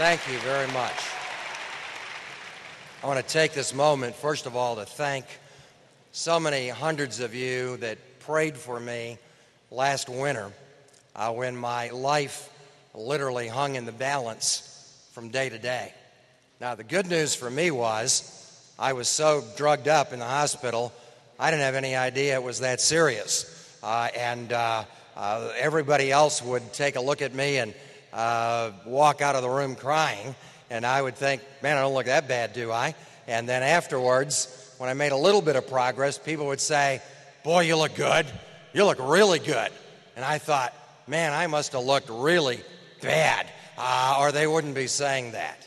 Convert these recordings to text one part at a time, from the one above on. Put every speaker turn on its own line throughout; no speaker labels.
Thank you very much. I want to take this moment, first of all, to thank so many hundreds of you that prayed for me last winter uh, when my life literally hung in the balance from day to day. Now, the good news for me was I was so drugged up in the hospital, I didn't have any idea it was that serious. Uh, and uh, uh everybody else would take a look at me and uh, walk out of the room crying, and I would think, man, I don't look that bad, do I? And then afterwards, when I made a little bit of progress, people would say, boy, you look good. You look really good. And I thought, man, I must have looked really bad, uh, or they wouldn't be saying that.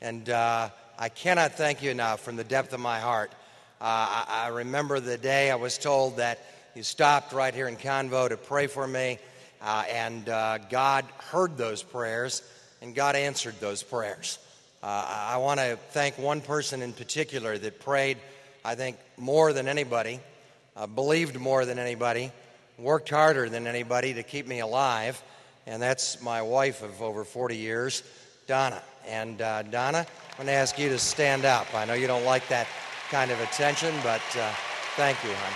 And uh, I cannot thank you enough from the depth of my heart. Uh, I, I remember the day I was told that you stopped right here in Convo to pray for me. Uh, and uh, God heard those prayers, and God answered those prayers. Uh, I want to thank one person in particular that prayed, I think, more than anybody, uh, believed more than anybody, worked harder than anybody to keep me alive, and that's my wife of over 40 years, Donna. And uh, Donna, I'm going to ask you to stand up. I know you don't like that kind of attention, but uh, thank you, hon,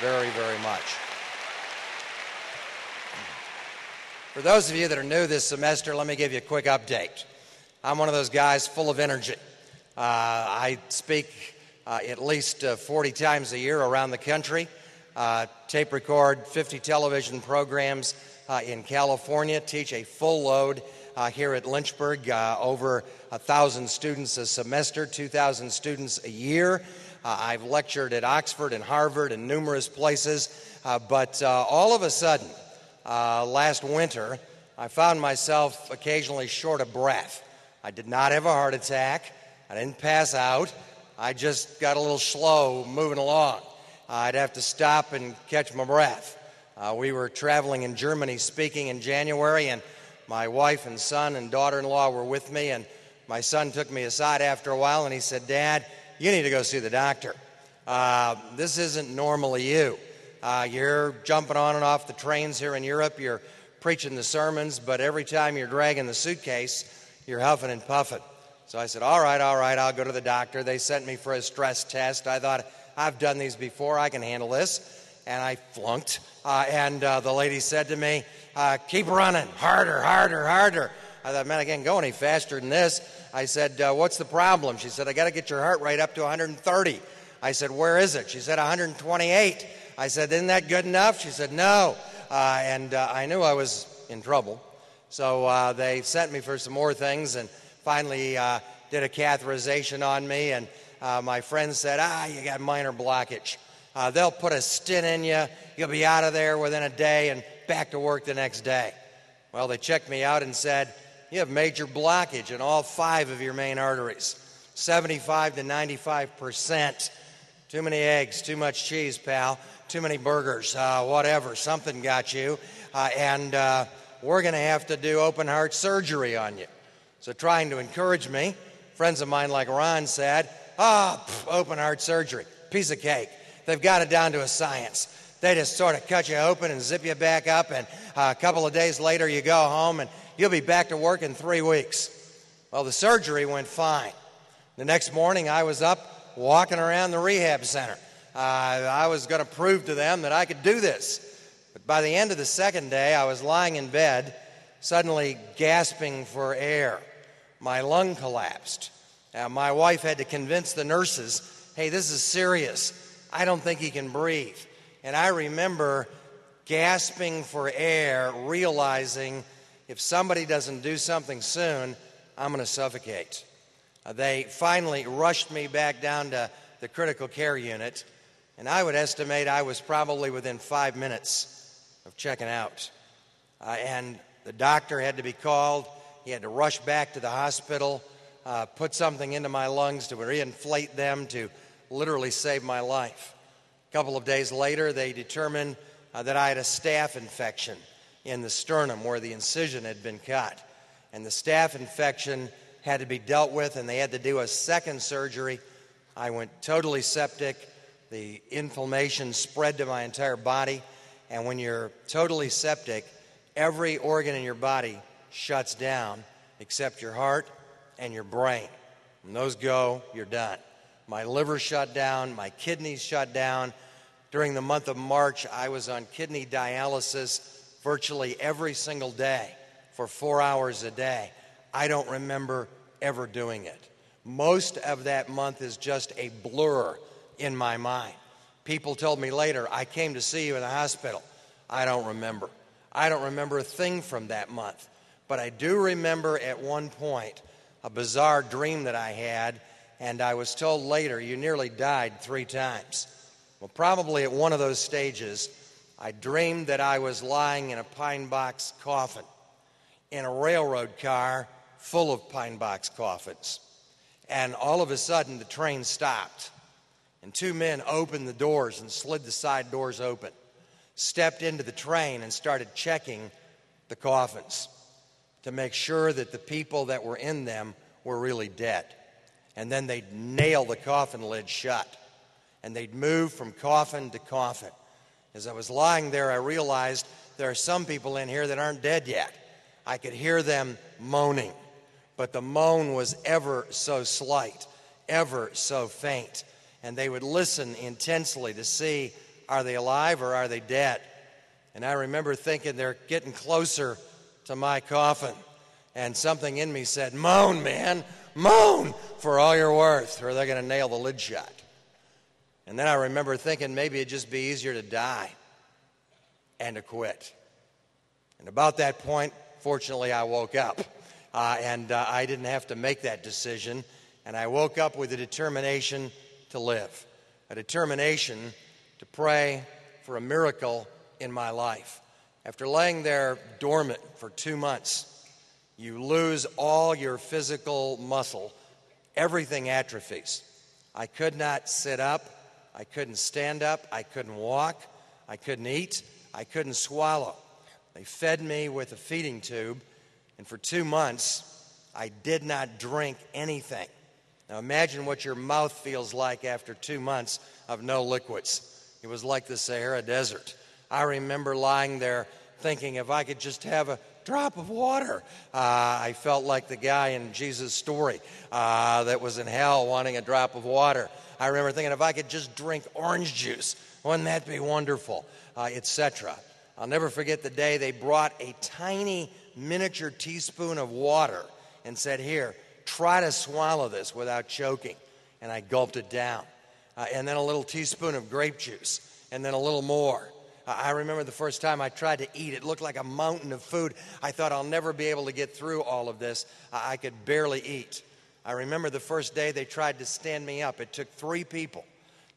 very, very much. For those of you that are new this semester, let me give you a quick update. I'm one of those guys full of energy. Uh, I speak uh, at least uh, 40 times a year around the country, uh, tape record 50 television programs uh, in California, teach a full load uh, here at Lynchburg, over 1,000 students a semester, 2,000 students a year. I've lectured at Oxford and Harvard and numerous places, but all of a sudden, uh, last winter, I found myself occasionally short of breath. I did not have a heart attack. I didn't pass out. I just got a little slow moving along. I'd have to stop and catch my breath. Uh, we were traveling in Germany speaking in January, and my wife and son and daughter in law were with me. And my son took me aside after a while and he said, Dad, you need to go see the doctor. Uh, this isn't normally you. Uh, you're jumping on and off the trains here in Europe. You're preaching the sermons, but every time you're dragging the suitcase, you're huffing and puffing. So I said, All right, all right, I'll go to the doctor. They sent me for a stress test. I thought, I've done these before, I can handle this. And I flunked. Uh, and uh, the lady said to me, uh, Keep running, harder, harder, harder. I thought, man, I can't go any faster than this. I said, uh, What's the problem? She said, I got to get your heart rate up to 130. I said, Where is it? She said, 128. I said, Isn't that good enough? She said, No. Uh, and uh, I knew I was in trouble. So uh, they sent me for some more things and finally uh, did a catheterization on me. And uh, my friend said, Ah, you got minor blockage. Uh, they'll put a stent in you. You'll be out of there within a day and back to work the next day. Well, they checked me out and said, You have major blockage in all five of your main arteries 75 to 95 percent. Too many eggs, too much cheese, pal too many burgers, uh, whatever, something got you, uh, and uh, we're going to have to do open heart surgery on you. So, trying to encourage me, friends of mine like Ron said, ah, oh, open heart surgery, piece of cake. They've got it down to a science. They just sort of cut you open and zip you back up, and uh, a couple of days later, you go home and you'll be back to work in three weeks. Well, the surgery went fine. The next morning, I was up walking around the rehab center. Uh, I was going to prove to them that I could do this. But by the end of the second day, I was lying in bed, suddenly gasping for air. My lung collapsed. Uh, my wife had to convince the nurses hey, this is serious. I don't think he can breathe. And I remember gasping for air, realizing if somebody doesn't do something soon, I'm going to suffocate. They finally rushed me back down to the critical care unit. And I would estimate I was probably within five minutes of checking out. Uh, and the doctor had to be called. He had to rush back to the hospital, uh, put something into my lungs to reinflate them to literally save my life. A couple of days later, they determined uh, that I had a staph infection in the sternum where the incision had been cut. And the staph infection had to be dealt with, and they had to do a second surgery. I went totally septic the inflammation spread to my entire body. And when you're totally septic, every organ in your body shuts down except your heart and your brain. When those go, you're done. My liver shut down, my kidneys shut down. During the month of March, I was on kidney dialysis virtually every single day for four hours a day. I don't remember ever doing it. Most of that month is just a blur in my mind. People told me later, I came to see you in the hospital. I don't remember. I don't remember a thing from that month. But I do remember at one point a bizarre dream that I had, and I was told later, you nearly died three times. Well, probably at one of those stages, I dreamed that I was lying in a pine box coffin in a railroad car full of pine box coffins. And all of a sudden, the train stopped, and two men opened the doors and slid the side doors open, stepped into the train, and started checking the coffins to make sure that the people that were in them were really dead. And then they'd nail the coffin lid shut. And they'd move from coffin to coffin. As I was lying there, I realized there are some people in here that aren't dead yet. I could hear them moaning, but the moan was ever so slight, ever so faint. And they would listen intensely to see are they alive or are they dead? And I remember thinking they're getting closer to my coffin. And something in me said, Moan, man, moan for all you're worth, or they're going to nail the lid shut. And then I remember thinking maybe it'd just be easier to die and to quit. And about that point, fortunately, I woke up. Uh, and uh, I didn't have to make that decision. And I woke up with a determination to live, a determination to pray for a miracle in my life. After laying there dormant for two months, you lose all your physical muscle. Everything atrophies. I could not sit up. I couldn't stand up. I couldn't walk. I couldn't eat. I couldn't swallow. They fed me with a feeding tube, and for two months, I did not drink anything. Now imagine what your mouth feels like after two months of no liquids. It was like the Sahara Desert. I remember lying there thinking if I could just have a drop of water. Uh, I felt like the guy in Jesus' story uh, that was in hell wanting a drop of water. I remember thinking if I could just drink orange juice, wouldn't that be wonderful, uh, etc. I'll never forget the day they brought a tiny miniature teaspoon of water and said, Here, try to swallow this without choking. And I gulped it down. Uh, and then a little teaspoon of grape juice, and then a little more. I remember the first time I tried to eat, it looked like a mountain of food. I thought I'll never be able to get through all of this. I could barely eat. I remember the first day they tried to stand me up. It took three people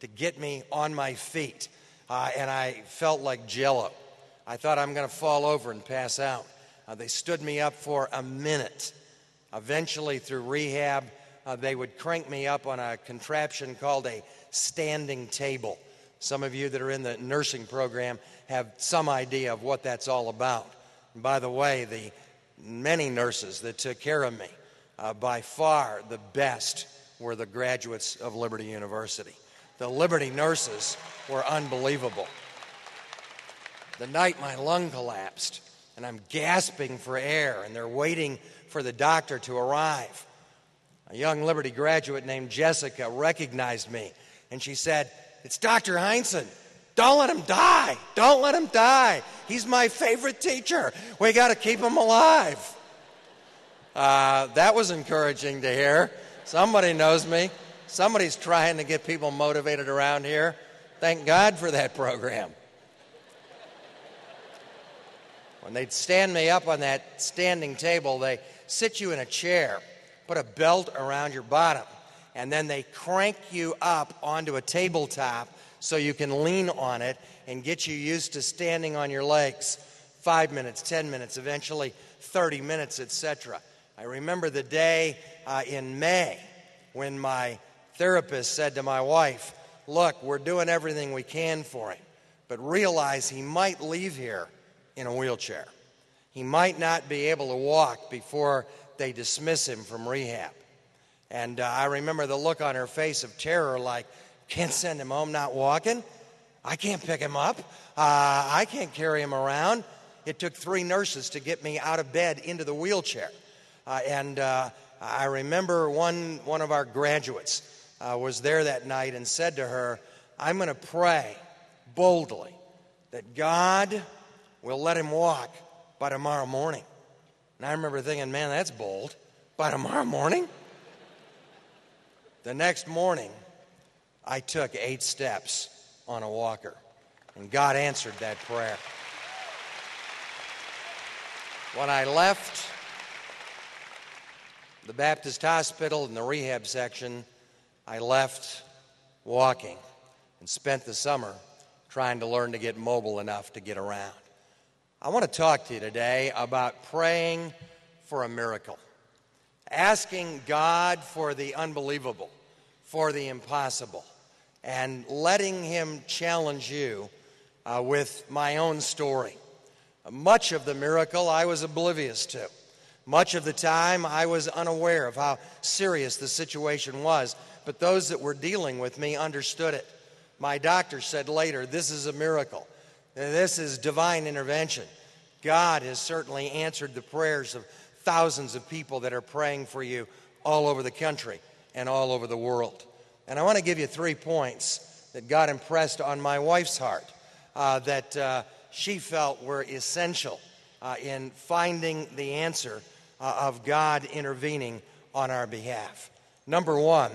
to get me on my feet, uh, and I felt like jello. I thought I'm going to fall over and pass out. Uh, they stood me up for a minute. Eventually, through rehab, uh, they would crank me up on a contraption called a standing table. Some of you that are in the nursing program have some idea of what that's all about. And by the way, the many nurses that took care of me, uh, by far the best were the graduates of Liberty University. The Liberty nurses were unbelievable. The night my lung collapsed, and I'm gasping for air, and they're waiting for the doctor to arrive. A young Liberty graduate named Jessica recognized me, and she said, it's Dr. Hindson. Don't let him die. Don't let him die. He's my favorite teacher. We got to keep him alive. Uh, that was encouraging to hear. Somebody knows me. Somebody's trying to get people motivated around here. Thank God for that program. When they'd stand me up on that standing table, they sit you in a chair, put a belt around your bottom, and then they crank you up onto a tabletop so you can lean on it and get you used to standing on your legs. Five minutes, 10 minutes, eventually 30 minutes, etc. I remember the day uh, in May when my therapist said to my wife, Look, we're doing everything we can for him, but realize he might leave here in a wheelchair. He might not be able to walk before they dismiss him from rehab. And uh, I remember the look on her face of terror like, can't send him home not walking. I can't pick him up. Uh, I can't carry him around. It took three nurses to get me out of bed into the wheelchair. Uh, and uh, I remember one, one of our graduates uh, was there that night and said to her, I'm going to pray boldly that God will let him walk by tomorrow morning. And I remember thinking, man, that's bold. By tomorrow morning? The next morning, I took eight steps on a walker, and God answered that prayer. When I left the Baptist hospital in the rehab section, I left walking and spent the summer trying to learn to get mobile enough to get around. I want to talk to you today about praying for a miracle, asking God for the unbelievable, for the impossible, and letting Him challenge you uh, with my own story. Much of the miracle I was oblivious to. Much of the time I was unaware of how serious the situation was, but those that were dealing with me understood it. My doctor said later, This is a miracle. This is divine intervention. God has certainly answered the prayers of thousands of people that are praying for you all over the country and all over the world. And I want to give you three points that God impressed on my wife's heart uh, that uh, she felt were essential uh, in finding the answer uh, of God intervening on our behalf. Number one,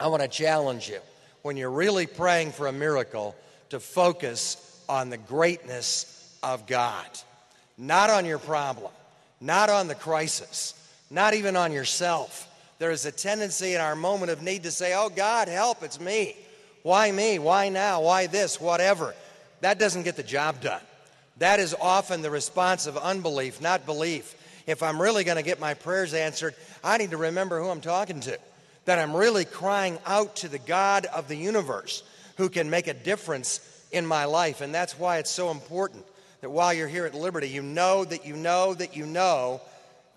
I want to challenge you when you're really praying for a miracle to focus on the greatness of God, not on your problem, not on the crisis, not even on yourself. There is a tendency in our moment of need to say, Oh, God, help, it's me. Why me? Why now? Why this? Whatever. That doesn't get the job done. That is often the response of unbelief, not belief. If I'm really going to get my prayers answered, I need to remember who I'm talking to that I'm really crying out to the God of the universe who can make a difference in my life. And that's why it's so important that while you're here at Liberty, you know that you know that you know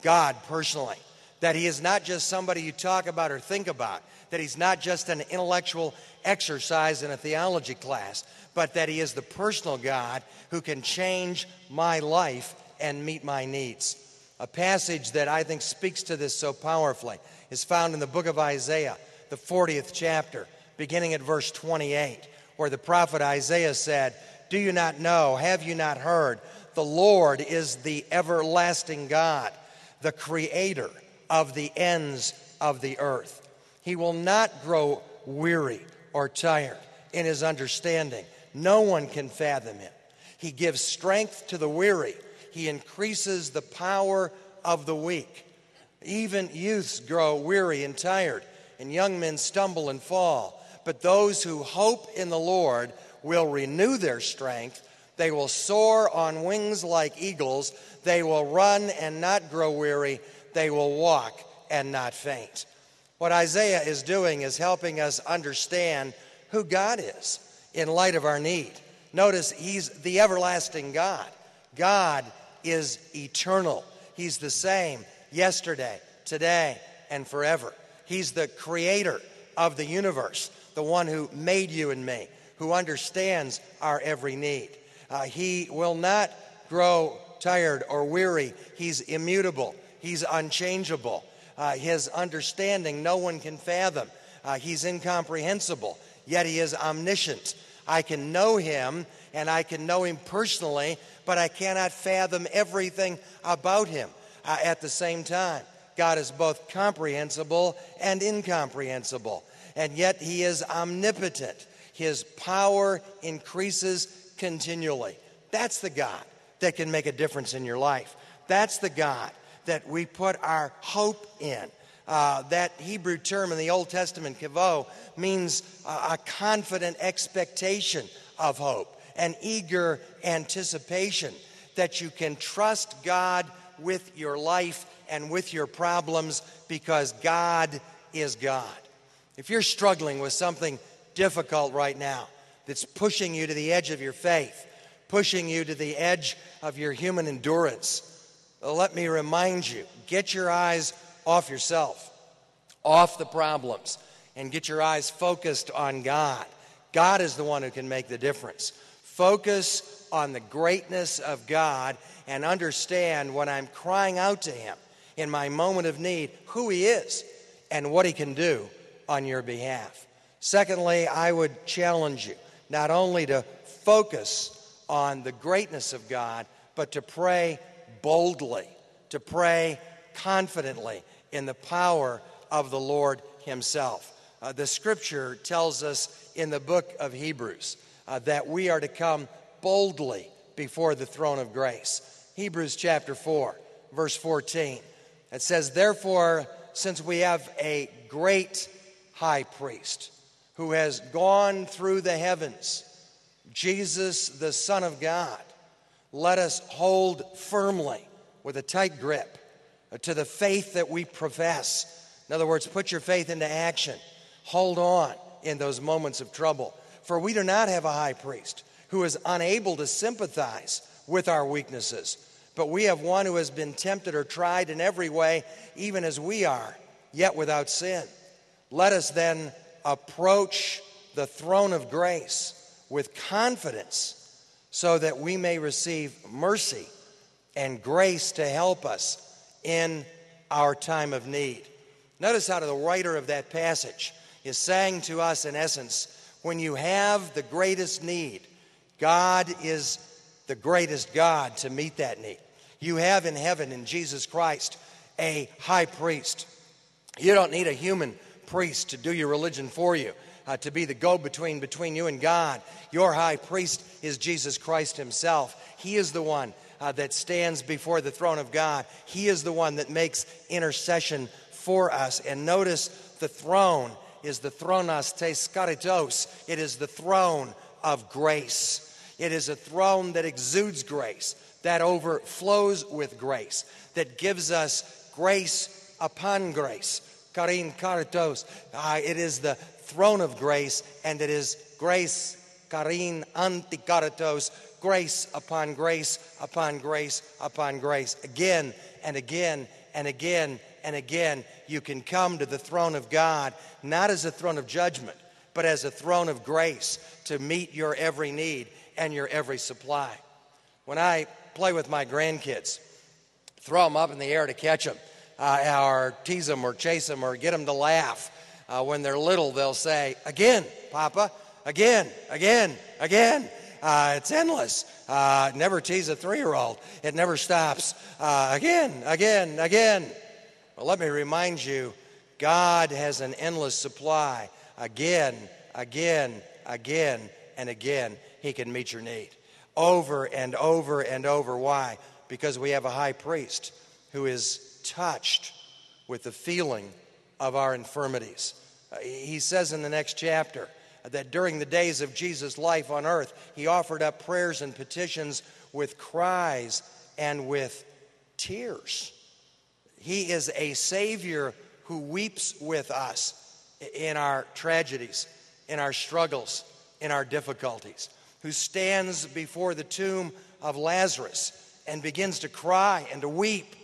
God personally. That He is not just somebody you talk about or think about, that He's not just an intellectual exercise in a theology class, but that He is the personal God who can change my life and meet my needs. A passage that I think speaks to this so powerfully is found in the book of Isaiah, the 40th chapter, beginning at verse 28, where the prophet Isaiah said, Do you not know? Have you not heard? The Lord is the everlasting God, the creator of the ends of the earth. He will not grow weary or tired in his understanding. No one can fathom him. He gives strength to the weary, he increases the power of the weak. Even youths grow weary and tired, and young men stumble and fall. But those who hope in the Lord will renew their strength. They will soar on wings like eagles. They will run and not grow weary. They will walk and not faint. What Isaiah is doing is helping us understand who God is in light of our need. Notice he's the everlasting God. God is eternal, He's the same yesterday, today, and forever. He's the creator of the universe, the one who made you and me, who understands our every need. Uh, he will not grow tired or weary. He's immutable, He's unchangeable. Uh, his understanding no one can fathom. Uh, he's incomprehensible, yet He is omniscient. I can know Him and I can know Him personally, but I cannot fathom everything about Him uh, at the same time. God is both comprehensible and incomprehensible, and yet He is omnipotent. His power increases continually. That's the God that can make a difference in your life. That's the God that we put our hope in. Uh, that Hebrew term in the Old Testament, kavod, means a confident expectation of hope, an eager anticipation that you can trust God with your life and with your problems because God is God. If you're struggling with something difficult right now that's pushing you to the edge of your faith, pushing you to the edge of your human endurance, uh, let me remind you get your eyes off yourself, off the problems, and get your eyes focused on God. God is the one who can make the difference. Focus on the greatness of God and understand when I'm crying out to Him in my moment of need who He is and what He can do on your behalf. Secondly, I would challenge you not only to focus on the greatness of God, but to pray boldly, to pray confidently in the power of the Lord Himself. Uh, the scripture tells us in the book of Hebrews uh, that we are to come boldly before the throne of grace. Hebrews chapter 4, verse 14. It says, Therefore, since we have a great high priest who has gone through the heavens, Jesus, the Son of God, let us hold firmly with a tight grip to the faith that we profess. In other words, put your faith into action. Hold on in those moments of trouble. For we do not have a high priest who is unable to sympathize with our weaknesses, but we have one who has been tempted or tried in every way, even as we are, yet without sin. Let us then approach the throne of grace with confidence so that we may receive mercy and grace to help us in our time of need. Notice how the writer of that passage is saying to us, in essence, when you have the greatest need, God is the greatest God to meet that need. You have in heaven, in Jesus Christ, a high priest. You don't need a human priest to do your religion for you, uh, to be the go between between you and God. Your high priest is Jesus Christ himself. He is the one uh, that stands before the throne of God. He is the one that makes intercession for us. And notice the throne is the thronos tes charitos. It is the throne of grace. It is a throne that exudes grace, that overflows with grace, that gives us grace upon grace. Charin charitos. Uh, it is the throne of grace, and it is grace, charin anticharitos, grace upon grace upon grace upon grace. Again and again and again and again, you can come to the throne of God, not as a throne of judgment, but as a throne of grace to meet your every need and your every supply. When I play with my grandkids, throw them up in the air to catch them, uh, or tease them, or chase them, or get them to laugh. Uh, when they're little, they'll say, Again, Papa, again, again, again. Uh, it's endless. Uh, never tease a three year old, it never stops. Uh, again, again, again. Well, let me remind you God has an endless supply. Again, again, again, and again, He can meet your need. Over and over and over. Why? Because we have a high priest who is touched with the feeling of our infirmities. Uh, he says in the next chapter that during the days of Jesus' life on earth, he offered up prayers and petitions with cries and with tears. He is a Savior who weeps with us in our tragedies, in our struggles, in our difficulties, who stands before the tomb of Lazarus and begins to cry and to weep,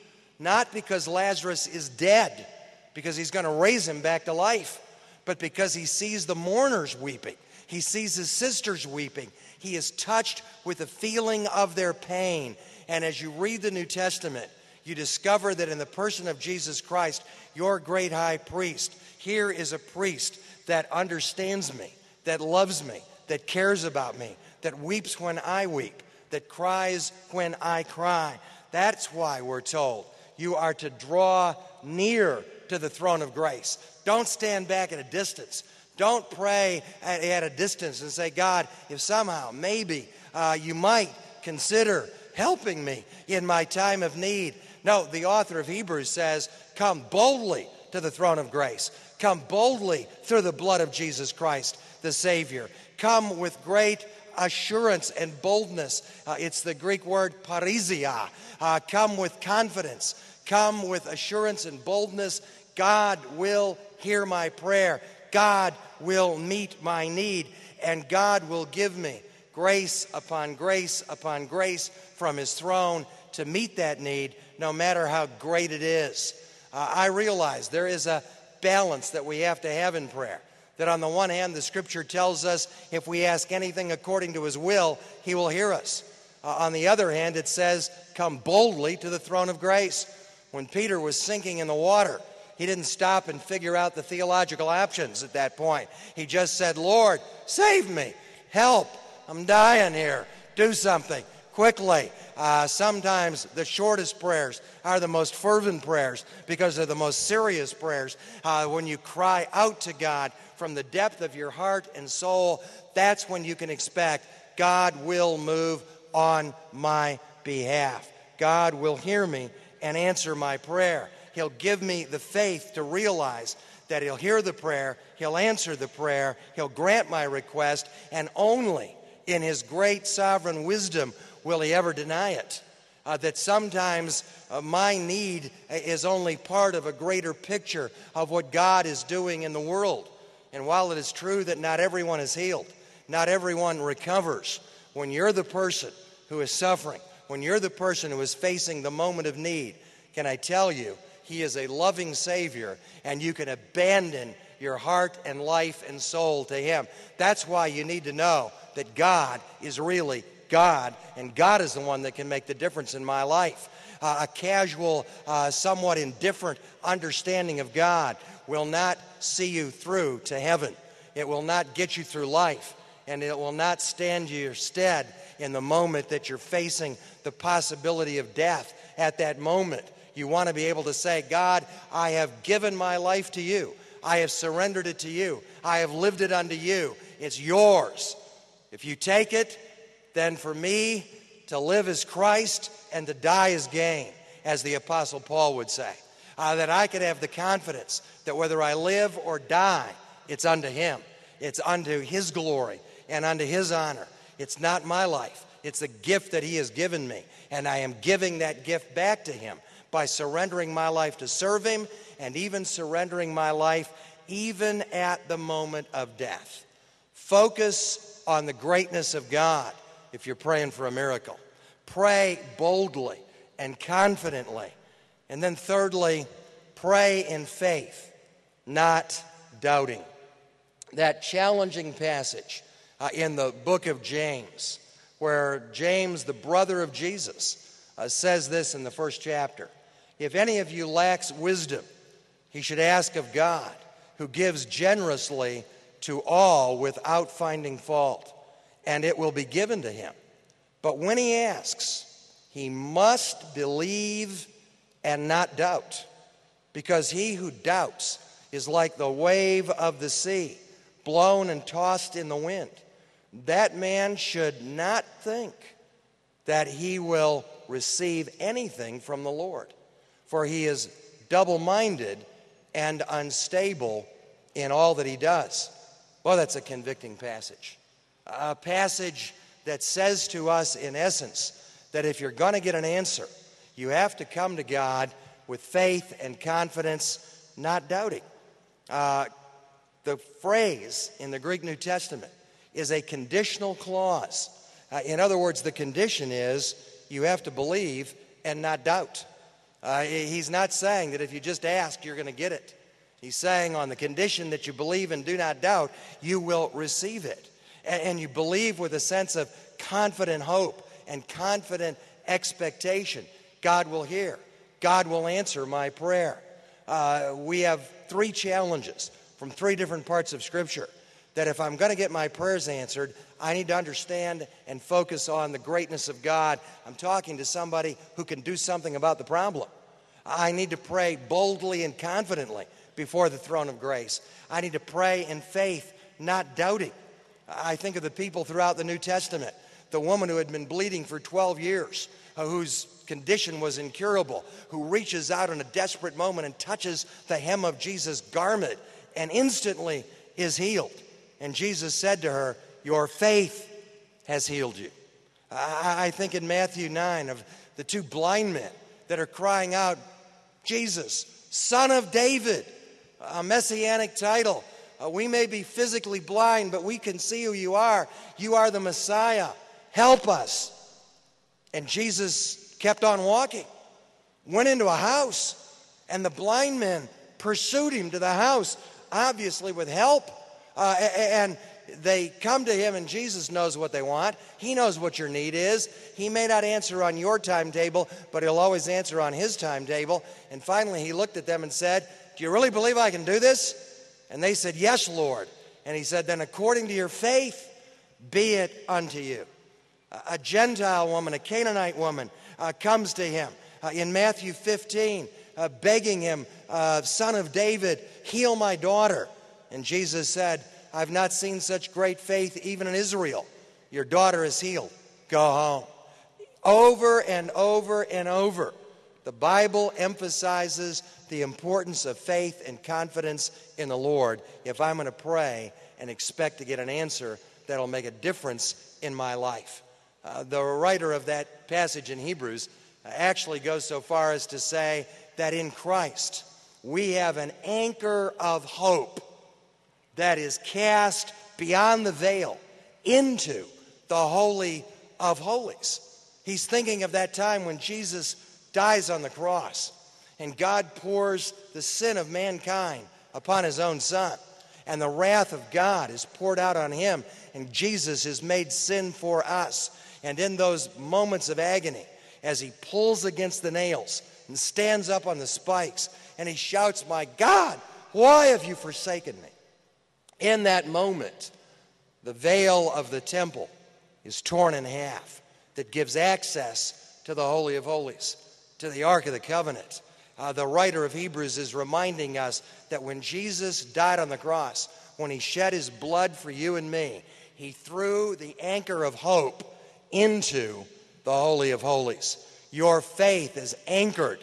not because Lazarus is dead, because he's going to raise him back to life, but because he sees the mourners weeping. He sees his sisters weeping. He is touched with the feeling of their pain. And as you read the New Testament, you discover that in the person of Jesus Christ, your great high priest, here is a priest that understands me, that loves me, that cares about me, that weeps when I weep, that cries when I cry. That's why we're told you are to draw near to the throne of grace. Don't stand back at a distance. Don't pray at, at a distance and say, God, if somehow, maybe, uh, you might consider helping me in my time of need. No, the author of Hebrews says, Come boldly to the throne of grace. Come boldly through the blood of Jesus Christ, the Savior. Come with great assurance and boldness. Uh, it's the Greek word parrhesia. Uh, come with confidence. Come with assurance and boldness. God will hear my prayer. God will meet my need. And God will give me grace upon grace upon grace from His throne to meet that need no matter how great it is. Uh, I realize there is a balance that we have to have in prayer. That on the one hand, the scripture tells us if we ask anything according to his will, he will hear us. Uh, on the other hand, it says, come boldly to the throne of grace. When Peter was sinking in the water, he didn't stop and figure out the theological options at that point. He just said, Lord, save me, help, I'm dying here, do something quickly. Uh, sometimes the shortest prayers are the most fervent prayers because they're the most serious prayers. Uh, when you cry out to God from the depth of your heart and soul, that's when you can expect God will move on my behalf. God will hear me and answer my prayer. He'll give me the faith to realize that He'll hear the prayer, He'll answer the prayer, He'll grant my request, and only in His great sovereign wisdom will He ever deny it. Uh, that sometimes uh, my need is only part of a greater picture of what God is doing in the world. And while it is true that not everyone is healed, not everyone recovers, when you're the person who is suffering, when you're the person who is facing the moment of need, can I tell you, He is a loving Savior, and you can abandon your heart and life and soul to Him. That's why you need to know that God is really God, and God is the one that can make the difference in my life. Uh, a casual, uh, somewhat indifferent understanding of God will not see you through to heaven. It will not get you through life, and it will not stand you your stead in the moment that you're facing the possibility of death. At that moment, you want to be able to say, God, I have given my life to you. I have surrendered it to you. I have lived it unto you. It's yours. If you take it, then for me to live as Christ and to die as gain, as the Apostle Paul would say. Uh, that I could have the confidence that whether I live or die, it's unto Him. It's unto His glory and unto His honor. It's not my life, it's a gift that He has given me. And I am giving that gift back to Him by surrendering my life to serve Him and even surrendering my life even at the moment of death. Focus on the greatness of God if you're praying for a miracle. Pray boldly and confidently. And then, thirdly, pray in faith, not doubting. That challenging passage uh, in the book of James, where James, the brother of Jesus, uh, says this in the first chapter If any of you lacks wisdom, he should ask of God, who gives generously to all without finding fault and it will be given to him. But when he asks, he must believe and not doubt, because he who doubts is like the wave of the sea, blown and tossed in the wind. That man should not think that he will receive anything from the Lord, for he is double minded and unstable in all that he does. Well, that's a convicting passage a passage that says to us, in essence, that if you're going to get an answer, you have to come to God with faith and confidence, not doubting. Uh, the phrase in the Greek New Testament is a conditional clause. Uh, in other words, the condition is you have to believe and not doubt. Uh, he's not saying that if you just ask, you're going to get it. He's saying, on the condition that you believe and do not doubt, you will receive it and you believe with a sense of confident hope and confident expectation, God will hear. God will answer my prayer. Uh, we have three challenges from three different parts of Scripture that if I'm going to get my prayers answered, I need to understand and focus on the greatness of God. I'm talking to somebody who can do something about the problem. I need to pray boldly and confidently before the throne of grace. I need to pray in faith, not doubting. I think of the people throughout the New Testament. The woman who had been bleeding for 12 years, uh, whose condition was incurable, who reaches out in a desperate moment and touches the hem of Jesus' garment and instantly is healed. And Jesus said to her, Your faith has healed you. I, I think in Matthew 9 of the two blind men that are crying out, Jesus, Son of David, a messianic title. Uh, we may be physically blind, but we can see who you are. You are the Messiah. Help us. And Jesus kept on walking, went into a house, and the blind men pursued him to the house, obviously with help. Uh, and they come to him, and Jesus knows what they want. He knows what your need is. He may not answer on your timetable, but he'll always answer on his timetable. And finally, he looked at them and said, Do you really believe I can do this? And they said, Yes, Lord. And he said, Then according to your faith, be it unto you. A Gentile woman, a Canaanite woman, uh, comes to him uh, in Matthew 15, uh, begging him, uh, Son of David, heal my daughter. And Jesus said, I've not seen such great faith even in Israel. Your daughter is healed. Go home. Over and over and over, the Bible emphasizes the importance of faith and confidence in the Lord if I'm going to pray and expect to get an answer that'll make a difference in my life. Uh, the writer of that passage in Hebrews actually goes so far as to say that in Christ we have an anchor of hope that is cast beyond the veil into the Holy of Holies. He's thinking of that time when Jesus dies on the cross and God pours the sin of mankind upon his own son. And the wrath of God is poured out on him, and Jesus is made sin for us. And in those moments of agony, as he pulls against the nails and stands up on the spikes, and he shouts, My God, why have you forsaken me? In that moment, the veil of the temple is torn in half that gives access to the Holy of Holies, to the Ark of the Covenant. Uh, the writer of Hebrews is reminding us that when Jesus died on the cross, when he shed his blood for you and me, he threw the anchor of hope into the Holy of Holies. Your faith is anchored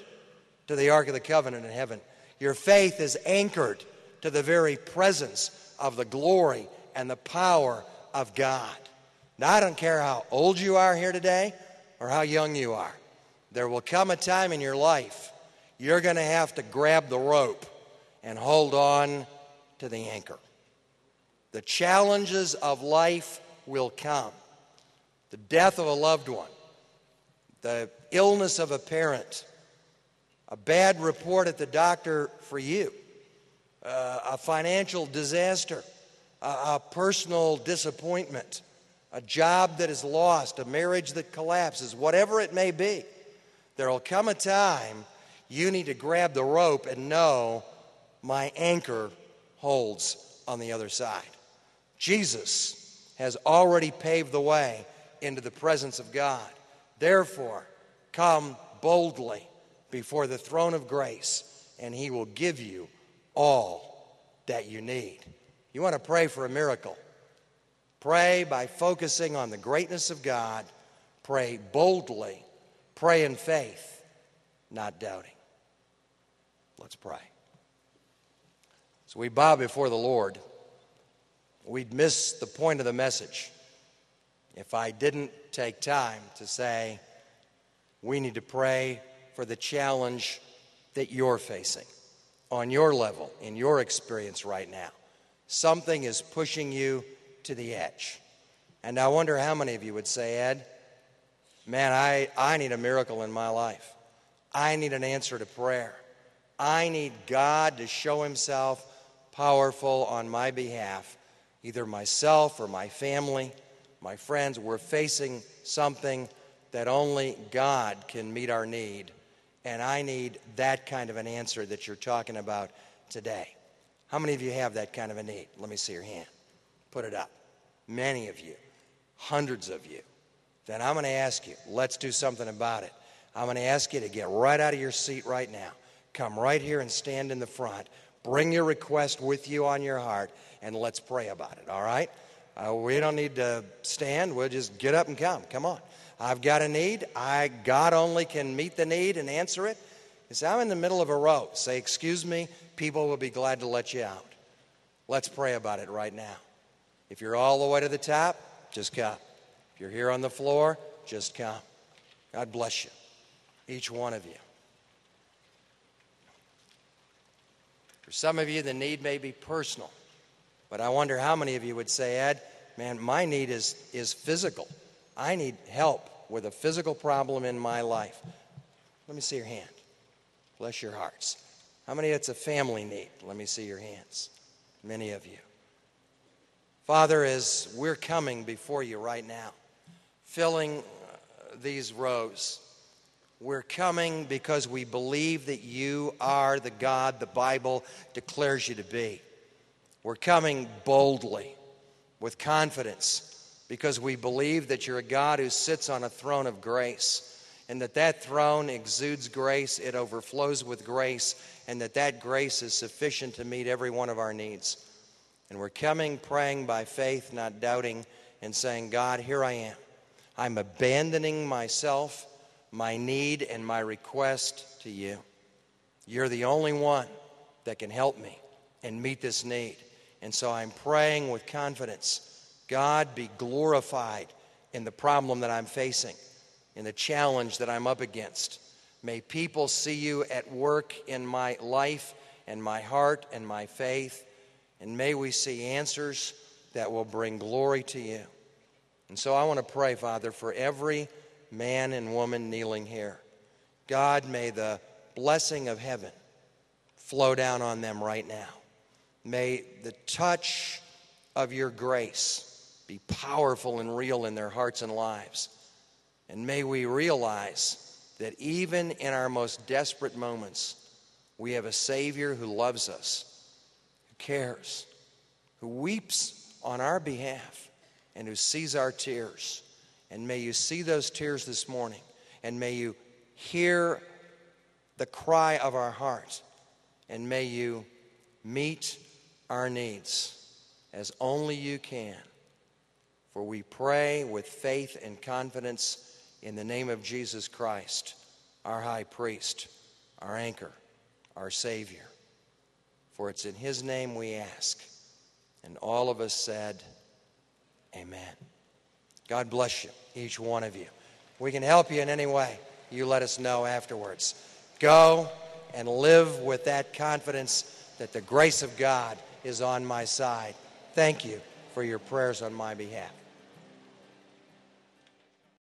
to the Ark of the Covenant in heaven. Your faith is anchored to the very presence of the glory and the power of God. Now, I don't care how old you are here today or how young you are, there will come a time in your life you're going to have to grab the rope and hold on to the anchor. The challenges of life will come the death of a loved one, the illness of a parent, a bad report at the doctor for you, uh, a financial disaster, a, a personal disappointment, a job that is lost, a marriage that collapses, whatever it may be, there will come a time you need to grab the rope and know my anchor holds on the other side. Jesus has already paved the way into the presence of God. Therefore, come boldly before the throne of grace, and He will give you all that you need. You want to pray for a miracle? Pray by focusing on the greatness of God. Pray boldly. Pray in faith, not doubting. Let's pray. So we bow before the Lord. We'd miss the point of the message if I didn't take time to say, we need to pray for the challenge that you're facing on your level, in your experience right now. Something is pushing you to the edge. And I wonder how many of you would say, Ed, man, I, I need a miracle in my life. I need an answer to prayer. I need God to show himself powerful on my behalf, either myself or my family, my friends. We're facing something that only God can meet our need. And I need that kind of an answer that you're talking about today. How many of you have that kind of a need? Let me see your hand. Put it up. Many of you, hundreds of you. Then I'm going to ask you, let's do something about it. I'm going to ask you to get right out of your seat right now. Come right here and stand in the front. Bring your request with you on your heart, and let's pray about it, all right? Uh, we don't need to stand. We'll just get up and come. Come on. I've got a need. I God only can meet the need and answer it. You Say, I'm in the middle of a row. Say, excuse me, people will be glad to let you out. Let's pray about it right now. If you're all the way to the top, just come. If you're here on the floor, just come. God bless you, each one of you. For some of you, the need may be personal, but I wonder how many of you would say, Ed, man, my need is, is physical. I need help with a physical problem in my life. Let me see your hand. Bless your hearts. How many it's a family need? Let me see your hands. Many of you. Father, as we're coming before you right now, filling uh, these rows, we're coming because we believe that you are the God the Bible declares you to be. We're coming boldly, with confidence, because we believe that you're a God who sits on a throne of grace, and that that throne exudes grace, it overflows with grace, and that that grace is sufficient to meet every one of our needs. And we're coming praying by faith, not doubting, and saying, God, here I am. I'm abandoning myself my need and my request to you. You're the only one that can help me and meet this need. And so I'm praying with confidence God be glorified in the problem that I'm facing, in the challenge that I'm up against. May people see you at work in my life and my heart and my faith. And may we see answers that will bring glory to you. And so I want to pray, Father, for every man and woman kneeling here. God, may the blessing of heaven flow down on them right now. May the touch of your grace be powerful and real in their hearts and lives. And may we realize that even in our most desperate moments, we have a Savior who loves us, who cares, who weeps on our behalf, and who sees our tears and may you see those tears this morning. And may you hear the cry of our heart. And may you meet our needs as only you can. For we pray with faith and confidence in the name of Jesus Christ, our high priest, our anchor, our Savior. For it's in his name we ask. And all of us said, Amen. God bless you, each one of you. We can help you in any way. You let us know afterwards. Go and live with that confidence that the grace of God is on my side. Thank you for your prayers on my behalf.